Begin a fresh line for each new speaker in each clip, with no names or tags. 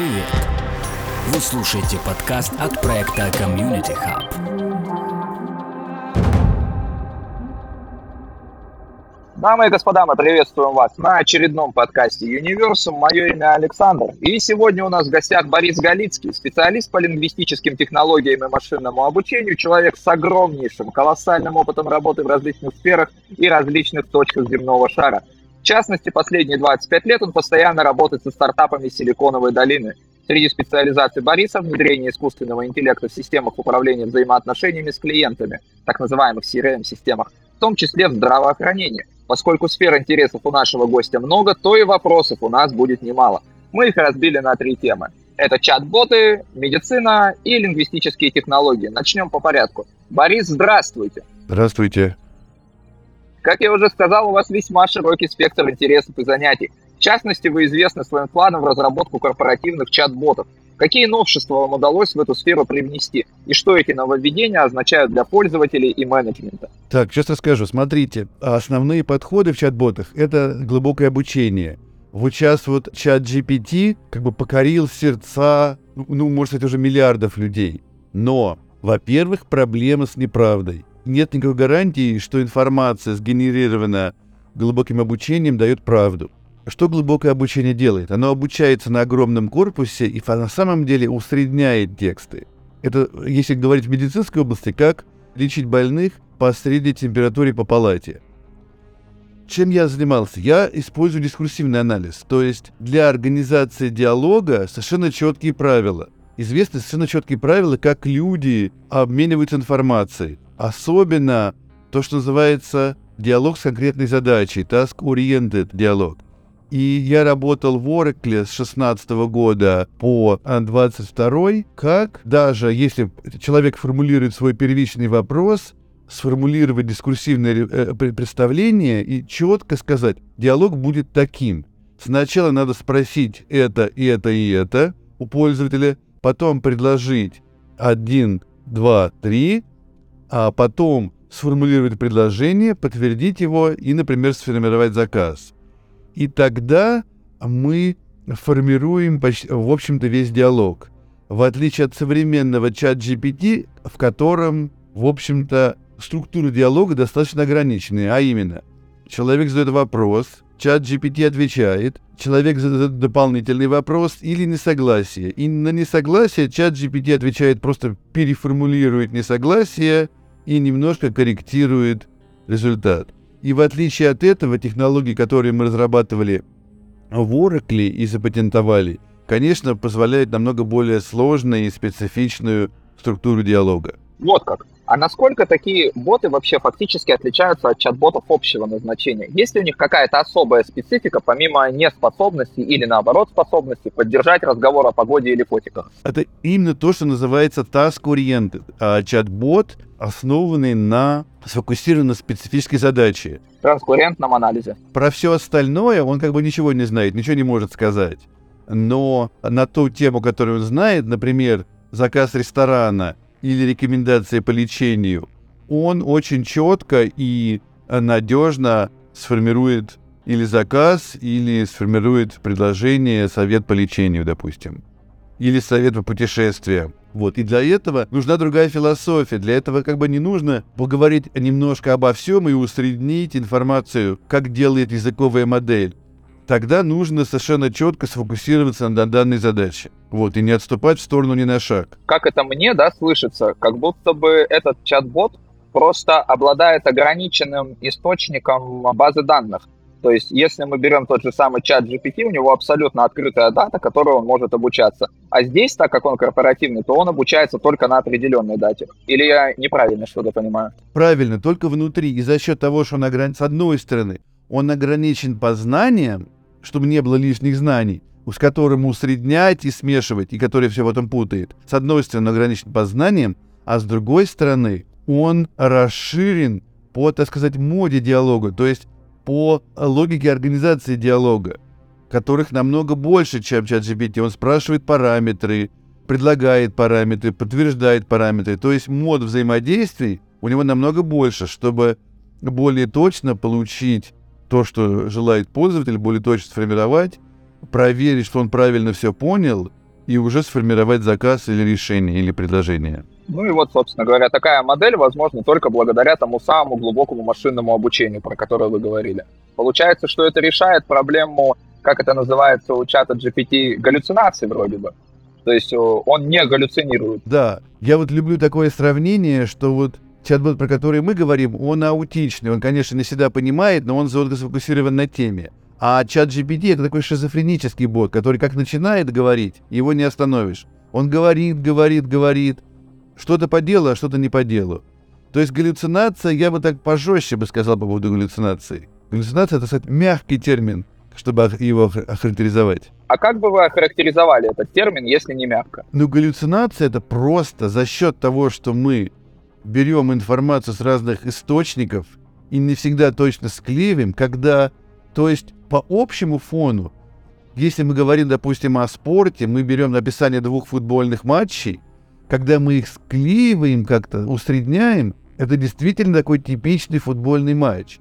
Привет! Вы слушаете подкаст от проекта Community Hub.
Дамы и господа, мы приветствуем вас на очередном подкасте Universum. Мое имя Александр. И сегодня у нас в гостях Борис Галицкий, специалист по лингвистическим технологиям и машинному обучению, человек с огромнейшим, колоссальным опытом работы в различных сферах и различных точках земного шара. Частности, последние 25 лет он постоянно работает со стартапами Силиконовой долины. Среди специализаций Бориса – внедрение искусственного интеллекта в системах управления взаимоотношениями с клиентами, так называемых CRM-системах, в том числе в здравоохранении – Поскольку сфер интересов у нашего гостя много, то и вопросов у нас будет немало. Мы их разбили на три темы. Это чат-боты, медицина и лингвистические технологии. Начнем по порядку. Борис, здравствуйте.
Здравствуйте.
Как я уже сказал, у вас весьма широкий спектр интересов и занятий. В частности, вы известны своим планом в разработку корпоративных чат-ботов. Какие новшества вам удалось в эту сферу привнести? И что эти нововведения означают для пользователей и менеджмента?
Так, сейчас расскажу. Смотрите, основные подходы в чат-ботах — это глубокое обучение. Вот сейчас вот чат GPT как бы покорил сердца, ну, может быть, уже миллиардов людей. Но, во-первых, проблема с неправдой. Нет никакой гарантии, что информация, сгенерирована глубоким обучением, дает правду. Что глубокое обучение делает? Оно обучается на огромном корпусе и на самом деле усредняет тексты. Это, если говорить в медицинской области, как лечить больных по средней температуре по палате. Чем я занимался? Я использую дискурсивный анализ, то есть для организации диалога совершенно четкие правила. Известны совершенно четкие правила, как люди обмениваются информацией. Особенно то, что называется диалог с конкретной задачей, task-oriented диалог. И я работал в Oracle с 16 года по 22 как даже если человек формулирует свой первичный вопрос, сформулировать дискурсивное э, представление и четко сказать, диалог будет таким. Сначала надо спросить это, и это, и это у пользователя, потом предложить один, два, три, а потом сформулировать предложение, подтвердить его и, например, сформировать заказ. И тогда мы формируем, в общем-то, весь диалог. В отличие от современного чат GPT, в котором, в общем-то, структура диалога достаточно ограниченная, а именно, человек задает вопрос, чат GPT отвечает, человек задает дополнительный вопрос или несогласие. И на несогласие чат GPT отвечает, просто переформулирует несогласие и немножко корректирует результат. И в отличие от этого, технологии, которые мы разрабатывали в Oracle и запатентовали, конечно, позволяют намного более сложную и специфичную структуру диалога.
Вот как. А насколько такие боты вообще фактически отличаются от чат-ботов общего назначения? Есть ли у них какая-то особая специфика, помимо неспособности или наоборот способности поддержать разговор о погоде или фотиках?
Это именно то, что называется task-oriented. А чат-бот, основанный на сфокусированной специфической задаче.
Транскурентном анализе.
Про все остальное он как бы ничего не знает, ничего не может сказать. Но на ту тему, которую он знает, например, заказ ресторана – или рекомендация по лечению, он очень четко и надежно сформирует или заказ, или сформирует предложение, совет по лечению, допустим, или совет по путешествиям. Вот, и для этого нужна другая философия. Для этого как бы не нужно поговорить немножко обо всем и усреднить информацию, как делает языковая модель тогда нужно совершенно четко сфокусироваться на данной задаче. Вот, и не отступать в сторону ни на шаг.
Как это мне, да, слышится, как будто бы этот чат-бот просто обладает ограниченным источником базы данных. То есть, если мы берем тот же самый чат GPT, у него абсолютно открытая дата, которой он может обучаться. А здесь, так как он корпоративный, то он обучается только на определенной дате. Или я неправильно что-то понимаю?
Правильно, только внутри. И за счет того, что он ограничен, с одной стороны, он ограничен по знаниям, чтобы не было лишних знаний, с которым усреднять и смешивать, и который все потом путает. С одной стороны, ограничен по знаниям, а с другой стороны, он расширен по, так сказать, моде диалога, то есть по логике организации диалога, которых намного больше, чем чат GPT. Он спрашивает параметры, предлагает параметры, подтверждает параметры. То есть мод взаимодействий у него намного больше, чтобы более точно получить то, что желает пользователь, более точно сформировать, проверить, что он правильно все понял, и уже сформировать заказ или решение, или предложение.
Ну и вот, собственно говоря, такая модель возможна только благодаря тому самому глубокому машинному обучению, про которое вы говорили. Получается, что это решает проблему, как это называется у чата GPT, галлюцинации вроде бы. То есть он не галлюцинирует.
Да, я вот люблю такое сравнение, что вот чат-бот, про который мы говорим, он аутичный. Он, конечно, не всегда понимает, но он сфокусирован на теме. А чат GPT это такой шизофренический бот, который как начинает говорить, его не остановишь. Он говорит, говорит, говорит. Что-то по делу, а что-то не по делу. То есть галлюцинация, я бы так пожестче бы сказал по поводу галлюцинации. Галлюцинация, это, кстати, мягкий термин, чтобы его охарактеризовать.
А как бы вы охарактеризовали этот термин, если не мягко?
Ну, галлюцинация это просто за счет того, что мы берем информацию с разных источников и не всегда точно склеиваем, когда, то есть по общему фону, если мы говорим, допустим, о спорте, мы берем написание двух футбольных матчей, когда мы их склеиваем как-то, усредняем, это действительно такой типичный футбольный матч.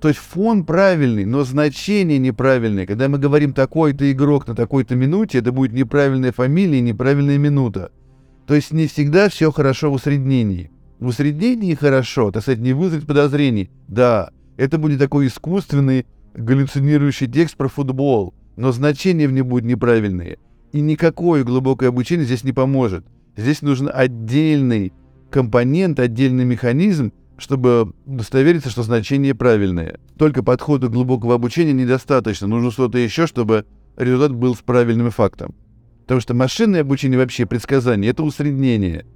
То есть фон правильный, но значение неправильное. Когда мы говорим такой-то игрок на такой-то минуте, это будет неправильная фамилия и неправильная минута. То есть не всегда все хорошо в усреднении. В усреднении хорошо, так сказать, не вызовет подозрений. Да, это будет такой искусственный галлюцинирующий текст про футбол, но значения в нем будут неправильные. И никакое глубокое обучение здесь не поможет. Здесь нужен отдельный компонент, отдельный механизм, чтобы удостовериться, что значение правильное. Только подходу глубокого обучения недостаточно. Нужно что-то еще, чтобы результат был с правильным фактом. Потому что машинное обучение вообще, предсказание, это усреднение.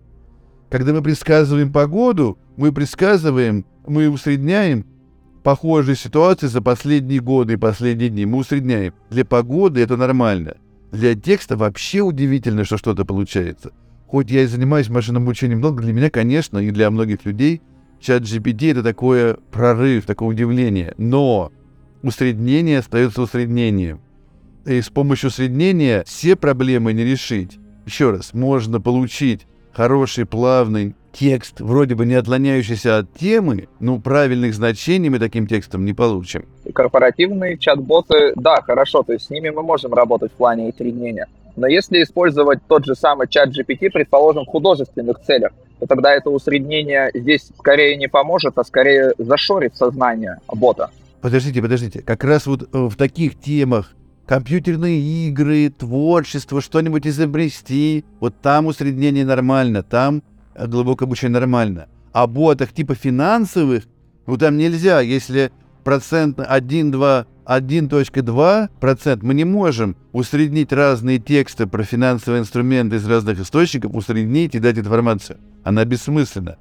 Когда мы предсказываем погоду, мы предсказываем, мы усредняем похожие ситуации за последние годы и последние дни. Мы усредняем. Для погоды это нормально. Для текста вообще удивительно, что что-то получается. Хоть я и занимаюсь машинным обучением много, для меня, конечно, и для многих людей чат GPT это такое прорыв, такое удивление. Но усреднение остается усреднением. И с помощью усреднения все проблемы не решить. Еще раз, можно получить хороший, плавный текст, вроде бы не отклоняющийся от темы, но правильных значений мы таким текстом не получим.
Корпоративные чат-боты, да, хорошо, то есть с ними мы можем работать в плане усреднения. Но если использовать тот же самый чат GPT, предположим, в художественных целях, то тогда это усреднение здесь скорее не поможет, а скорее зашорит сознание бота.
Подождите, подождите. Как раз вот э, в таких темах компьютерные игры, творчество, что-нибудь изобрести, вот там усреднение нормально, там э, глубокое обучение нормально. А ботах типа финансовых, ну там нельзя, если процент 1, 2, 1.2% мы не можем усреднить разные тексты про финансовые инструменты из разных источников, усреднить и дать информацию. Она бессмысленна.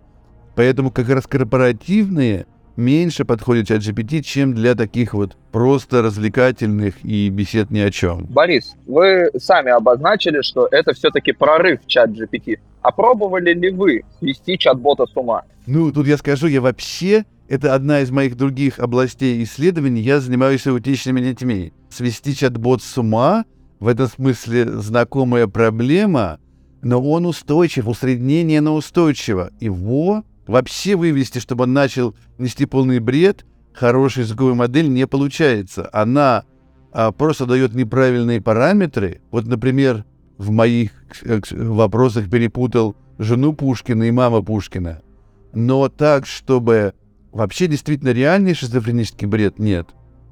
Поэтому как раз корпоративные меньше подходят чат GPT, чем для таких вот просто развлекательных и бесед ни о чем.
Борис, вы сами обозначили, что это все-таки прорыв чат GPT. А пробовали ли вы вести чат-бота с ума?
Ну, тут я скажу, я вообще это одна из моих других областей исследований. Я занимаюсь аутичными детьми. Свести чат-бот с ума в этом смысле знакомая проблема, но он устойчив, усреднение на устойчиво. Его вообще вывести, чтобы он начал нести полный бред, хорошая языковая модель не получается. Она а, просто дает неправильные параметры. Вот, например, в моих э, вопросах перепутал жену Пушкина и мама Пушкина. Но так, чтобы Вообще действительно реальный шизофренический бред нет.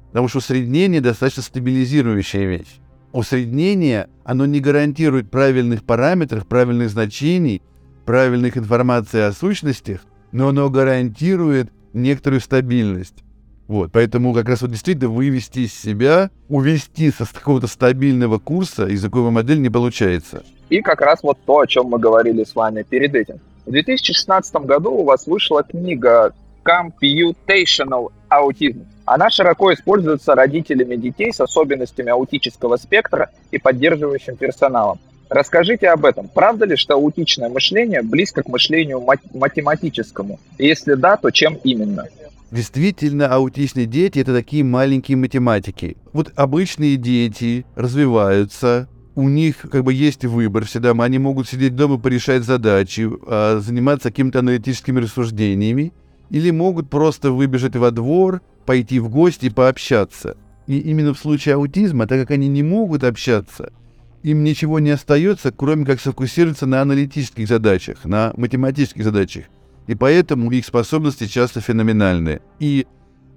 Потому что усреднение достаточно стабилизирующая вещь. Усреднение, оно не гарантирует правильных параметров, правильных значений, правильных информации о сущностях, но оно гарантирует некоторую стабильность. Вот, поэтому как раз вот действительно вывести из себя, увести со какого-то стабильного курса языковую модель не получается.
И как раз вот то, о чем мы говорили с вами перед этим. В 2016 году у вас вышла книга computational аутизм. Она широко используется родителями детей с особенностями аутического спектра и поддерживающим персоналом. Расскажите об этом. Правда ли, что аутичное мышление близко к мышлению мат- математическому? если да, то чем именно?
Действительно, аутичные дети — это такие маленькие математики. Вот обычные дети развиваются, у них как бы есть выбор всегда, они могут сидеть дома, порешать задачи, а, заниматься какими-то аналитическими рассуждениями, или могут просто выбежать во двор, пойти в гости и пообщаться. И именно в случае аутизма, так как они не могут общаться, им ничего не остается, кроме как сфокусироваться на аналитических задачах, на математических задачах. И поэтому их способности часто феноменальны. И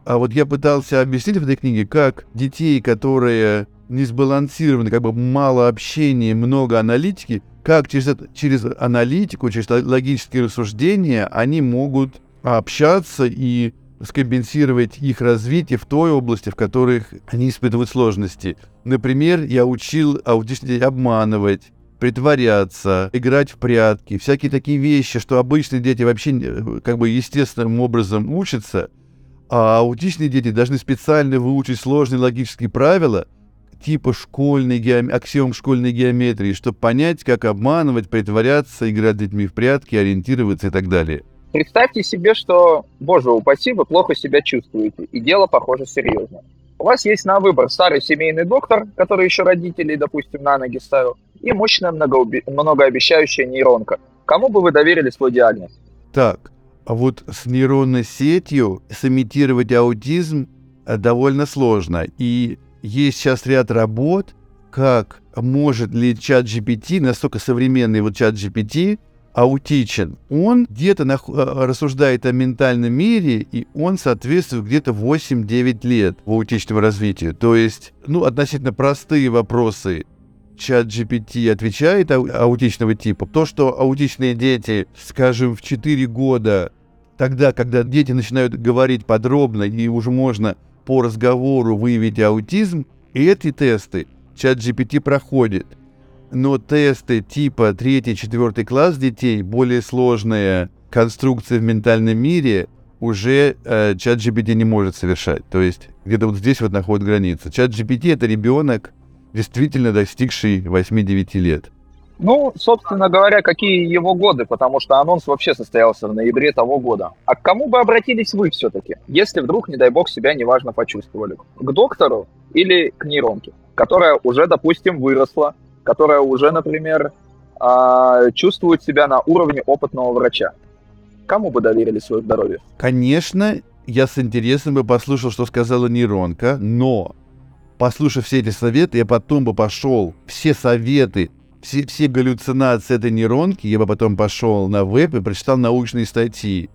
а вот я пытался объяснить в этой книге, как детей, которые не сбалансированы, как бы мало общения, много аналитики, как через, через аналитику, через логические рассуждения они могут общаться и скомпенсировать их развитие в той области, в которых они испытывают сложности. Например, я учил аутичных обманывать, притворяться, играть в прятки, всякие такие вещи, что обычные дети вообще э, как бы естественным образом учатся, а аутичные дети должны специально выучить сложные логические правила, типа школьной геом... аксиом школьной геометрии, чтобы понять, как обманывать, притворяться, играть с детьми в прятки, ориентироваться и так далее.
Представьте себе, что, боже упаси, вы плохо себя чувствуете, и дело, похоже, серьезно. У вас есть на выбор старый семейный доктор, который еще родителей, допустим, на ноги ставил, и мощная многоуби... многообещающая нейронка. Кому бы вы доверили свой диагноз?
Так, а вот с нейронной сетью сымитировать аутизм э, довольно сложно. И есть сейчас ряд работ, как может ли чат GPT, настолько современный вот чат GPT, аутичен. Он где-то нах- э, рассуждает о ментальном мире, и он соответствует где-то 8-9 лет в аутичном развитии. То есть, ну, относительно простые вопросы чат GPT отвечает ау- аутичного типа. То, что аутичные дети, скажем, в 4 года, тогда, когда дети начинают говорить подробно, и уже можно по разговору выявить аутизм, и эти тесты чат GPT проходит но тесты типа 3-4 класс детей, более сложная конструкция в ментальном мире, уже э, чат GPT не может совершать. То есть где-то вот здесь вот находит граница. Чат GPT — это ребенок, действительно достигший 8-9 лет.
Ну, собственно говоря, какие его годы, потому что анонс вообще состоялся в ноябре того года. А к кому бы обратились вы все-таки, если вдруг, не дай бог, себя неважно почувствовали? К доктору или к нейронке, которая уже, допустим, выросла, которая уже, например, а, чувствует себя на уровне опытного врача. Кому бы доверили свое здоровье?
Конечно, я с интересом бы послушал, что сказала нейронка, но послушав все эти советы, я потом бы пошел все советы, все, все галлюцинации этой нейронки, я бы потом пошел на веб и прочитал научные статьи.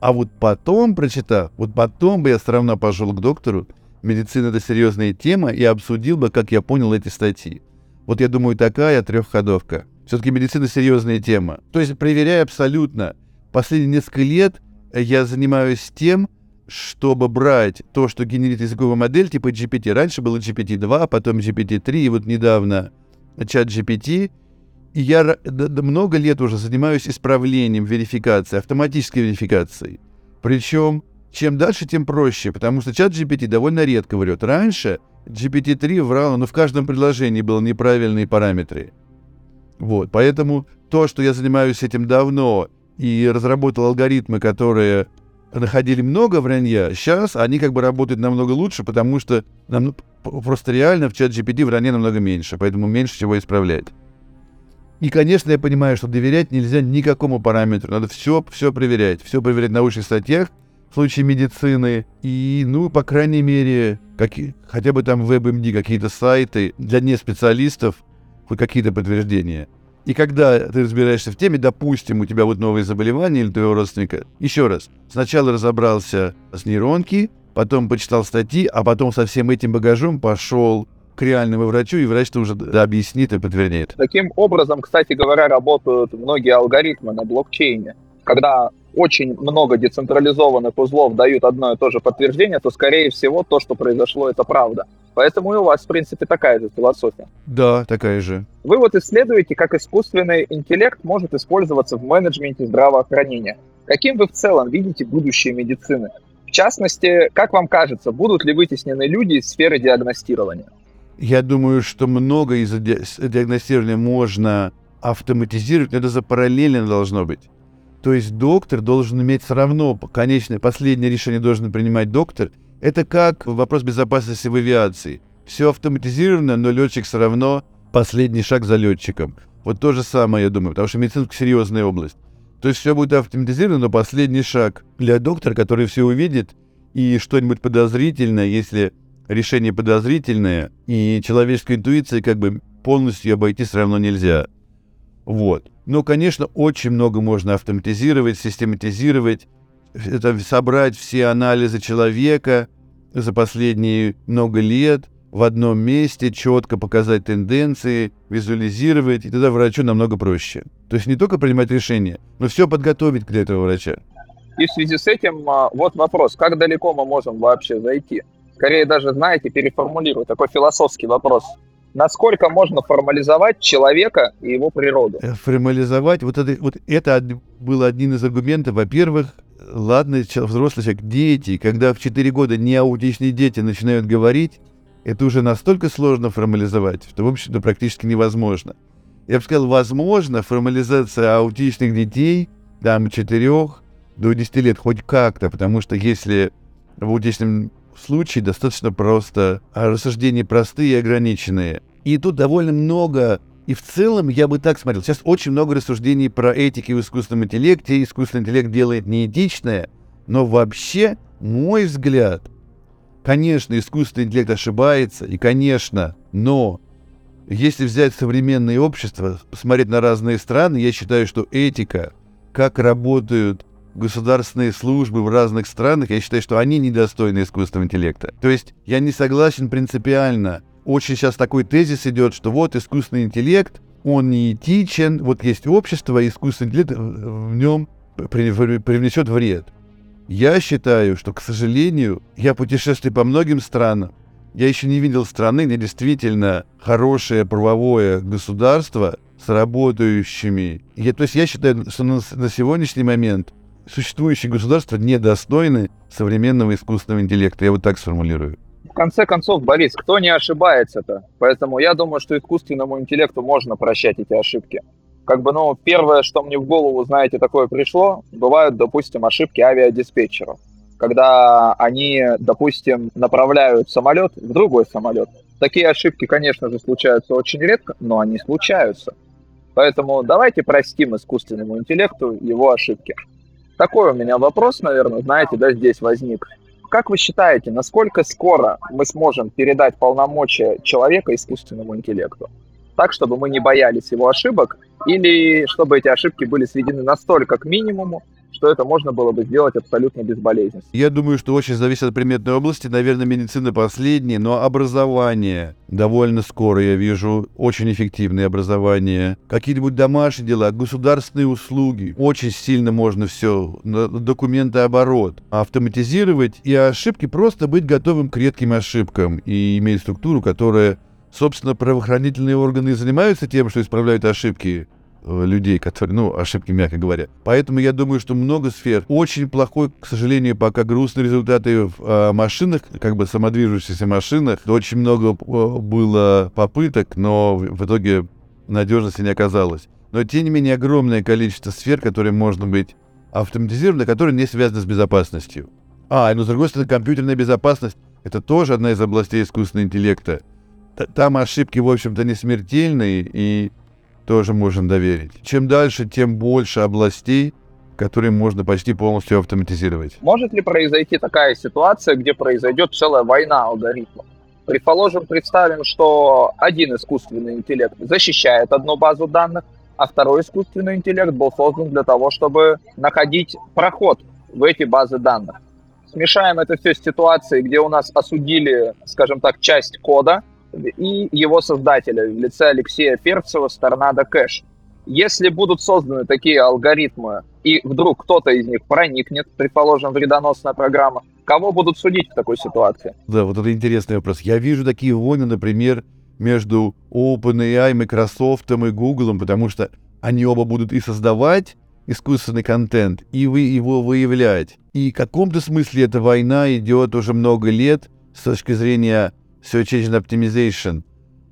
А вот потом, прочитав, вот потом бы я все равно пошел к доктору, медицина это серьезная тема, и обсудил бы, как я понял эти статьи. Вот я думаю, такая трехходовка. Все-таки медицина серьезная тема. То есть, проверяя абсолютно. Последние несколько лет я занимаюсь тем, чтобы брать то, что генерит языковая модель типа GPT. Раньше было GPT-2, потом GPT-3, и вот недавно чат GPT. И я много лет уже занимаюсь исправлением верификации, автоматической верификацией. Причем, чем дальше, тем проще, потому что чат GPT довольно редко врет. Раньше GPT-3 врал, но в каждом предложении было неправильные параметры. Вот, поэтому то, что я занимаюсь этим давно и разработал алгоритмы, которые находили много вранья, сейчас они как бы работают намного лучше, потому что нам просто реально в чат GPT вранья намного меньше, поэтому меньше всего исправлять. И, конечно, я понимаю, что доверять нельзя никакому параметру. Надо все, все проверять. Все проверять в научных статьях, в случае медицины. И, ну, по крайней мере, как, хотя бы там WebMD, какие-то сайты для неспециалистов, хоть какие-то подтверждения. И когда ты разбираешься в теме, допустим, у тебя вот новые заболевания или твоего родственника, еще раз, сначала разобрался с нейронки, потом почитал статьи, а потом со всем этим багажом пошел к реальному врачу, и врач-то уже объяснит и подтвердит.
Таким образом, кстати говоря, работают многие алгоритмы на блокчейне. Когда очень много децентрализованных узлов дают одно и то же подтверждение, то, скорее всего, то, что произошло, это правда. Поэтому и у вас, в принципе, такая же философия.
Да, такая же.
Вы вот исследуете, как искусственный интеллект может использоваться в менеджменте здравоохранения. Каким вы в целом видите будущее медицины? В частности, как вам кажется, будут ли вытеснены люди из сферы диагностирования?
Я думаю, что много из диагностирования можно автоматизировать, но это за параллельно должно быть. То есть доктор должен иметь все равно, конечное, последнее решение должен принимать доктор. Это как вопрос безопасности в авиации. Все автоматизировано, но летчик все равно последний шаг за летчиком. Вот то же самое, я думаю, потому что медицина серьезная область. То есть все будет автоматизировано, но последний шаг для доктора, который все увидит, и что-нибудь подозрительное, если решение подозрительное, и человеческая интуиция как бы полностью обойти все равно нельзя. Вот. Но, конечно, очень много можно автоматизировать, систематизировать, это собрать все анализы человека за последние много лет в одном месте, четко показать тенденции, визуализировать, и тогда врачу намного проще. То есть не только принимать решения, но все подготовить для этого врача.
И в связи с этим а, вот вопрос, как далеко мы можем вообще зайти? Скорее даже, знаете, переформулирую такой философский вопрос. Насколько можно формализовать человека и его природу?
Э, формализовать, вот это, вот это был один из аргументов. Во-первых, ладно, взрослый человек, дети, когда в 4 года неаутичные дети начинают говорить, это уже настолько сложно формализовать, что, в общем-то, практически невозможно. Я бы сказал, возможно, формализация аутичных детей, там, 4 до 10 лет хоть как-то, потому что если в аутичном случае достаточно просто а рассуждения простые и ограниченные. И тут довольно много и в целом я бы так смотрел. Сейчас очень много рассуждений про этики в искусственном интеллекте. Искусственный интеллект делает неэтичное. Но вообще, мой взгляд, конечно, искусственный интеллект ошибается. И, конечно, но если взять современное общество, посмотреть на разные страны, я считаю, что этика, как работают государственные службы в разных странах, я считаю, что они недостойны искусственного интеллекта. То есть я не согласен принципиально. Очень сейчас такой тезис идет, что вот искусственный интеллект, он не этичен, вот есть общество, и искусственный интеллект в нем привнесет вред. Я считаю, что, к сожалению, я путешествую по многим странам, я еще не видел страны, где действительно хорошее правовое государство с работающими. Я, то есть я считаю, что на, на сегодняшний момент существующие государства недостойны современного искусственного интеллекта. Я вот так сформулирую.
В конце концов, Борис, кто не ошибается-то? Поэтому я думаю, что искусственному интеллекту можно прощать эти ошибки. Как бы, ну, первое, что мне в голову, знаете, такое пришло, бывают, допустим, ошибки авиадиспетчеров. Когда они, допустим, направляют самолет в другой самолет. Такие ошибки, конечно же, случаются очень редко, но они случаются. Поэтому давайте простим искусственному интеллекту его ошибки. Такой у меня вопрос, наверное, знаете, да, здесь возник. Как вы считаете, насколько скоро мы сможем передать полномочия человека искусственному интеллекту? Так, чтобы мы не боялись его ошибок, или чтобы эти ошибки были сведены настолько к минимуму, что это можно было бы сделать абсолютно безболезненно.
Я думаю, что очень зависит от предметной области. Наверное, медицина последняя, но образование довольно скоро, я вижу, очень эффективное образование. Какие-нибудь домашние дела, государственные услуги. Очень сильно можно все, документооборот, автоматизировать и ошибки просто быть готовым к редким ошибкам и иметь структуру, которая Собственно, правоохранительные органы занимаются тем, что исправляют ошибки людей, которые, ну, ошибки, мягко говоря. Поэтому я думаю, что много сфер. Очень плохой, к сожалению, пока грустные результаты в э, машинах, как бы самодвижущихся машинах. Очень много э, было попыток, но в итоге надежности не оказалось. Но, тем не менее, огромное количество сфер, которые можно быть автоматизированы, которые не связаны с безопасностью. А, ну, с другой стороны, компьютерная безопасность — это тоже одна из областей искусственного интеллекта. Там ошибки, в общем-то, не смертельные, и тоже можем доверить. Чем дальше, тем больше областей, которые можно почти полностью автоматизировать.
Может ли произойти такая ситуация, где произойдет целая война алгоритмов? Предположим, представим, что один искусственный интеллект защищает одну базу данных, а второй искусственный интеллект был создан для того, чтобы находить проход в эти базы данных. Смешаем это все с ситуацией, где у нас осудили, скажем так, часть кода, и его создателя в лице Алексея Ферцева с Торнадо Кэш. Если будут созданы такие алгоритмы, и вдруг кто-то из них проникнет, предположим, вредоносная программа, кого будут судить в такой ситуации?
Да, вот это интересный вопрос. Я вижу такие войны, например, между OpenAI, Microsoft и Google, потому что они оба будут и создавать искусственный контент, и вы его выявлять. И в каком-то смысле эта война идет уже много лет с точки зрения Search Engine Optimization.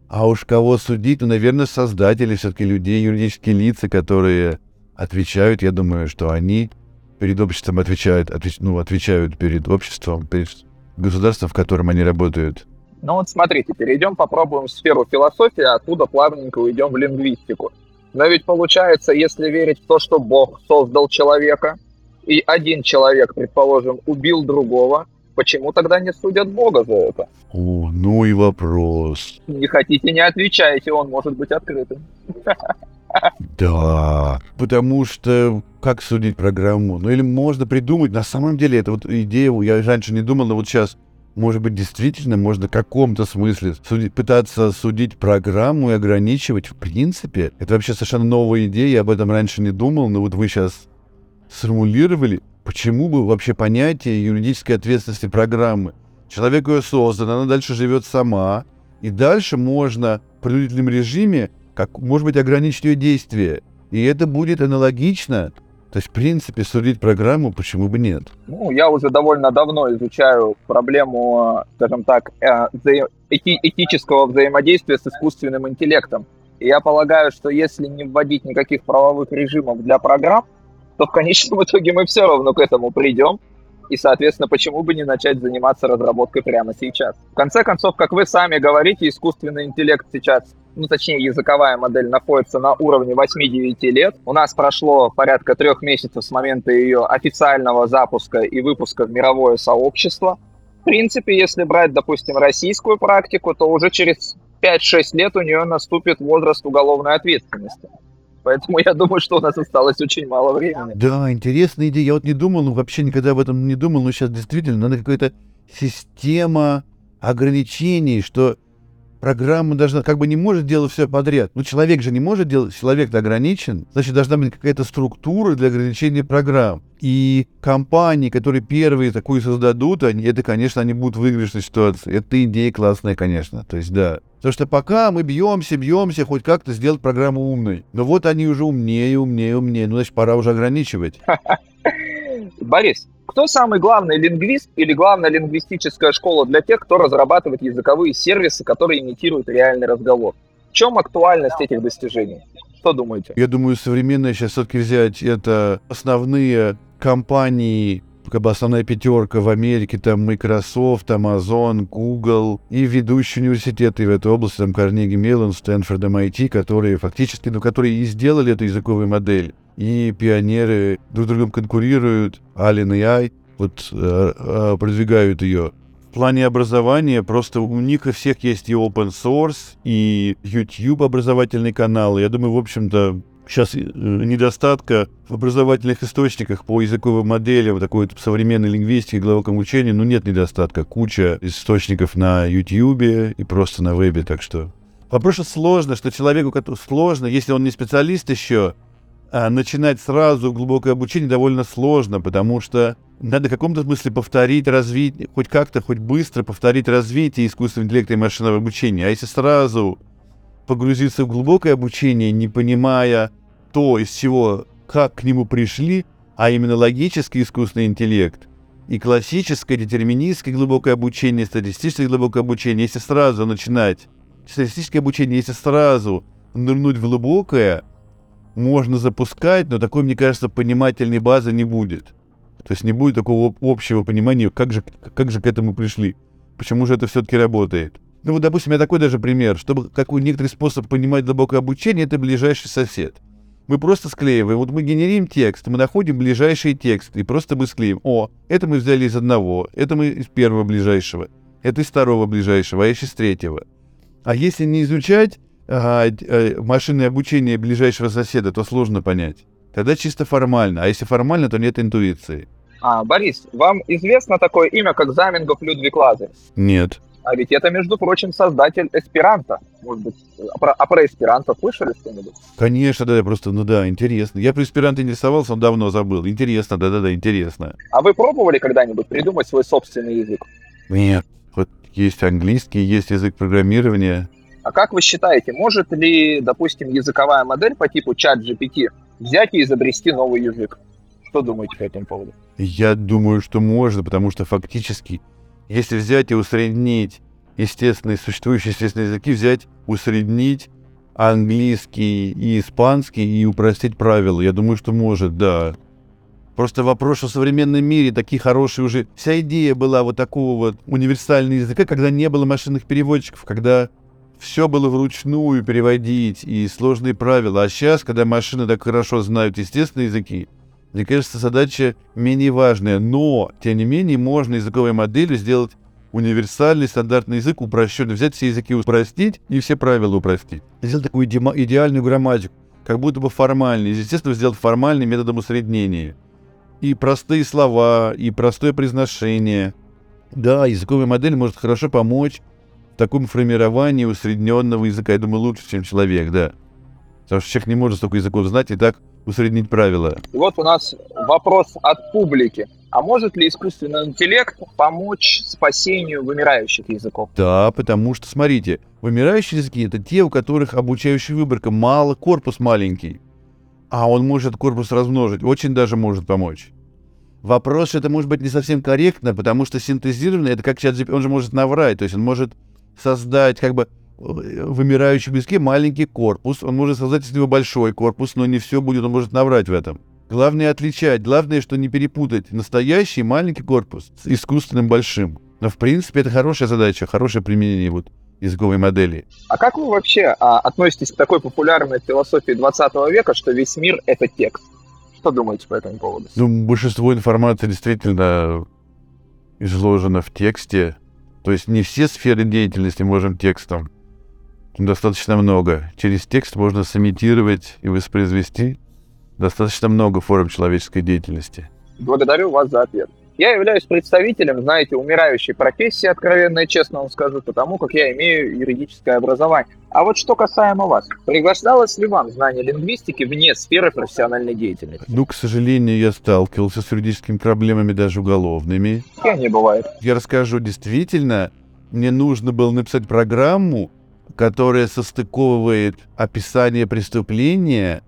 А уж кого судить, ну, наверное, создатели все-таки людей, юридические лица, которые отвечают, я думаю, что они перед обществом отвечают, отвеч, ну, отвечают перед обществом, перед государством, в котором они работают.
Ну вот смотрите, перейдем, попробуем в сферу философии, а оттуда плавненько уйдем в лингвистику. Но ведь получается, если верить в то, что Бог создал человека, и один человек, предположим, убил другого, почему тогда не судят Бога за это?
О, ну и вопрос.
Не хотите, не отвечайте, он может быть открытым.
Да, потому что как судить программу? Ну или можно придумать, на самом деле, это вот идея, я раньше не думал, но вот сейчас, может быть, действительно можно в каком-то смысле судить, пытаться судить программу и ограничивать в принципе. Это вообще совершенно новая идея, я об этом раньше не думал, но вот вы сейчас сформулировали, почему бы вообще понятие юридической ответственности программы? Человек ее создан, она дальше живет сама, и дальше можно в принудительном режиме как, может быть, ограничить ее действие. И это будет аналогично. То есть, в принципе, судить программу почему бы нет?
Ну, я уже довольно давно изучаю проблему, скажем так, э, эти, этического взаимодействия с искусственным интеллектом. И я полагаю, что если не вводить никаких правовых режимов для программ, то в конечном итоге мы все равно к этому придем. И, соответственно, почему бы не начать заниматься разработкой прямо сейчас? В конце концов, как вы сами говорите, искусственный интеллект сейчас ну, точнее, языковая модель находится на уровне 8-9 лет. У нас прошло порядка трех месяцев с момента ее официального запуска и выпуска в мировое сообщество. В принципе, если брать, допустим, российскую практику, то уже через 5-6 лет у нее наступит возраст уголовной ответственности. Поэтому я думаю, что у нас осталось очень мало времени.
Да, интересная идея. Я вот не думал, ну вообще никогда об этом не думал, но сейчас действительно надо какая-то система ограничений, что программа должна, как бы не может делать все подряд. Ну, человек же не может делать, человек-то ограничен, значит, должна быть какая-то структура для ограничения программ. И компании, которые первые такую создадут, они, это, конечно, они будут в выигрышной ситуации. Это идея классная, конечно. То есть, да. Потому что пока мы бьемся, бьемся, хоть как-то сделать программу умной. Но вот они уже умнее, умнее, умнее. Ну, значит, пора уже ограничивать.
Борис, кто самый главный лингвист или главная лингвистическая школа для тех, кто разрабатывает языковые сервисы, которые имитируют реальный разговор? В чем актуальность этих достижений? Что думаете?
Я думаю, современное сейчас все-таки взять это основные компании, как бы основная пятерка в Америке, там Microsoft, Amazon, Google и ведущие университеты в этой области, там Карнеги Меллон, Стэнфорд, MIT, которые фактически, ну, которые и сделали эту языковую модель и пионеры друг другом конкурируют, Allen и I вот э, э, продвигают ее. В плане образования просто у них у всех есть и open source, и YouTube образовательный канал. Я думаю, в общем-то, сейчас э, недостатка в образовательных источниках по языковым моделям, такой современной лингвистики, глубоком учении, ну нет недостатка. Куча источников на YouTube и просто на вебе, так что... Вопрос сложно, что человеку сложно, если он не специалист еще, а начинать сразу глубокое обучение довольно сложно, потому что надо в каком-то смысле повторить развитие, хоть как-то, хоть быстро повторить развитие искусственного интеллекта и машинного обучения. А если сразу погрузиться в глубокое обучение, не понимая то, из чего, как к нему пришли, а именно логический искусственный интеллект и классическое детерминистское глубокое обучение, статистическое глубокое обучение, если сразу начинать статистическое обучение, если сразу нырнуть в глубокое, можно запускать, но такой, мне кажется, понимательной базы не будет. То есть не будет такого общего понимания, как же, как же к этому пришли. Почему же это все-таки работает. Ну вот, допустим, я такой даже пример. Чтобы какой некоторый способ понимать глубокое обучение, это ближайший сосед. Мы просто склеиваем. Вот мы генерим текст, мы находим ближайший текст, и просто мы склеим. О, это мы взяли из одного, это мы из первого ближайшего, это из второго ближайшего, а еще из третьего. А если не изучать, ага, э, машинное обучение ближайшего соседа, то сложно понять. Тогда чисто формально, а если формально, то нет интуиции.
А, Борис, вам известно такое имя, как Замингов Людвиг Лазарь?
Нет.
А ведь это, между прочим, создатель эсперанто. Может быть, а про, а про эсперанто слышали что-нибудь?
Конечно, да, просто, ну да, интересно. Я про эсперанто интересовался, он давно забыл. Интересно, да-да-да, интересно.
А вы пробовали когда-нибудь придумать свой собственный язык?
Нет, вот есть английский, есть язык программирования.
А как вы считаете, может ли, допустим, языковая модель по типу чат GPT взять и изобрести новый язык? Что думаете по этому поводу?
Я думаю, что можно, потому что фактически, если взять и усреднить естественные, существующие естественные языки, взять, усреднить английский и испанский и упростить правила, я думаю, что может, да. Просто вопрос, что в современном мире такие хорошие уже... Вся идея была вот такого вот универсального языка, когда не было машинных переводчиков, когда все было вручную переводить и сложные правила. А сейчас, когда машины так хорошо знают естественные языки, Мне кажется, задача менее важная, но, тем не менее, можно языковой моделью сделать универсальный стандартный язык, упрощенный, взять все языки упростить и все правила упростить. Сделать такую иде- идеальную грамматику, как будто бы формальный. Естественно, сделать формальный методом усреднения. И простые слова, и простое произношение. Да, языковая модель может хорошо помочь в таком формировании усредненного языка. Я думаю, лучше, чем человек, да. Потому что человек не может столько языков знать и так усреднить правила.
И вот у нас вопрос от публики. А может ли искусственный интеллект помочь спасению вымирающих языков?
Да, потому что, смотрите, вымирающие языки — это те, у которых обучающая выборка мало, корпус маленький. А он может корпус размножить, очень даже может помочь. Вопрос, что это может быть не совсем корректно, потому что синтезированный — это как чат он же может наврать, то есть он может создать как бы э, вымирающий в языке маленький корпус, он может создать из него большой корпус, но не все будет, он может наврать в этом. Главное отличать, главное, что не перепутать настоящий маленький корпус с искусственным большим. Но в принципе это хорошая задача, хорошее применение вот языковой модели.
А как вы вообще а, относитесь к такой популярной философии 20 века, что весь мир — это текст? Что думаете по этому поводу?
Ну, большинство информации действительно изложено в тексте. То есть не все сферы деятельности можем текстом. Достаточно много. Через текст можно сымитировать и воспроизвести достаточно много форм человеческой деятельности.
Благодарю вас за ответ. Я являюсь представителем, знаете, умирающей профессии, откровенно и честно вам скажу, потому как я имею юридическое образование. А вот что касаемо вас, пригождалось ли вам знание лингвистики вне сферы профессиональной деятельности?
Ну, к сожалению, я сталкивался с юридическими проблемами, даже уголовными.
И не бывает.
Я расскажу, действительно, мне нужно было написать программу, которая состыковывает описание преступления,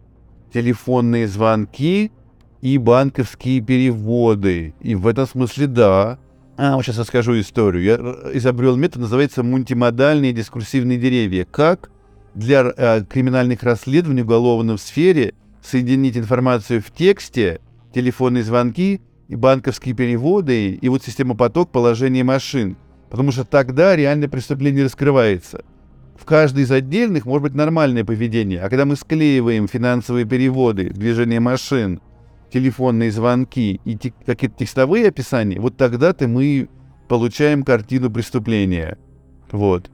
телефонные звонки и банковские переводы. И в этом смысле да. А, вот сейчас расскажу историю. Я изобрел метод, называется мультимодальные дискурсивные деревья. Как для э, криминальных расследований в уголовной сфере соединить информацию в тексте, телефонные звонки и банковские переводы, и вот система поток положения машин. Потому что тогда реальное преступление раскрывается. В каждой из отдельных может быть нормальное поведение, а когда мы склеиваем финансовые переводы, движение машин, телефонные звонки и те, какие-то текстовые описания, вот тогда-то мы получаем картину преступления. Вот.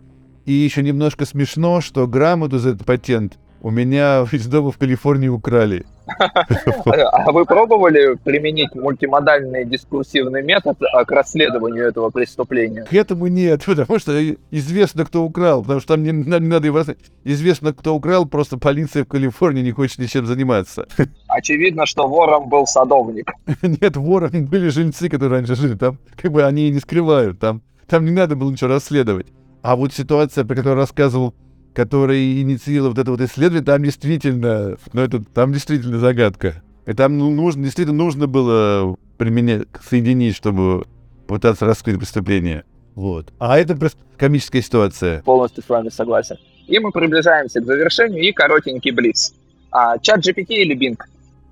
И еще немножко смешно, что грамоту за этот патент у меня из дома в Калифорнии украли.
А вы пробовали применить мультимодальный дискурсивный метод а, к расследованию этого преступления?
К этому нет, потому что известно, кто украл, потому что там не, не надо его Известно, кто украл, просто полиция в Калифорнии не хочет ничем заниматься.
Очевидно, что вором был садовник.
Нет, вором были жильцы, которые раньше жили. Там как бы они и не скрывают. Там, там не надо было ничего расследовать. А вот ситуация, про которую рассказывал который инициировал вот это вот исследование, там действительно, ну это, там действительно загадка. И там ну, нужно, действительно нужно было применять, соединить, чтобы пытаться раскрыть преступление. Вот. А это просто комическая ситуация.
Полностью с вами согласен. И мы приближаемся к завершению и коротенький блиц. А, чат GPT или Bing?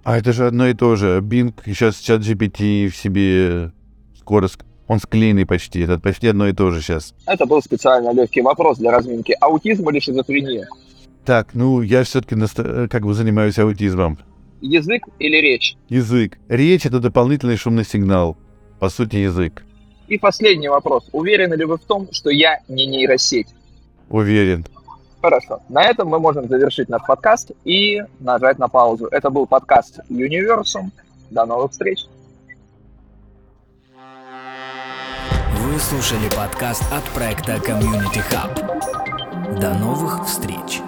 А это же одно и то же. Bing сейчас чат GPT в себе скоро он склеенный почти, это почти одно и то же сейчас.
Это был специально легкий вопрос для разминки. Аутизм или шизофрения?
Так, ну, я все-таки как бы занимаюсь аутизмом.
Язык или речь?
Язык. Речь — это дополнительный шумный сигнал. По сути, язык.
И последний вопрос. Уверены ли вы в том, что я не нейросеть?
Уверен.
Хорошо. На этом мы можем завершить наш подкаст и нажать на паузу. Это был подкаст Universum. До новых встреч.
Вы слушали подкаст от проекта Community Hub. До новых встреч!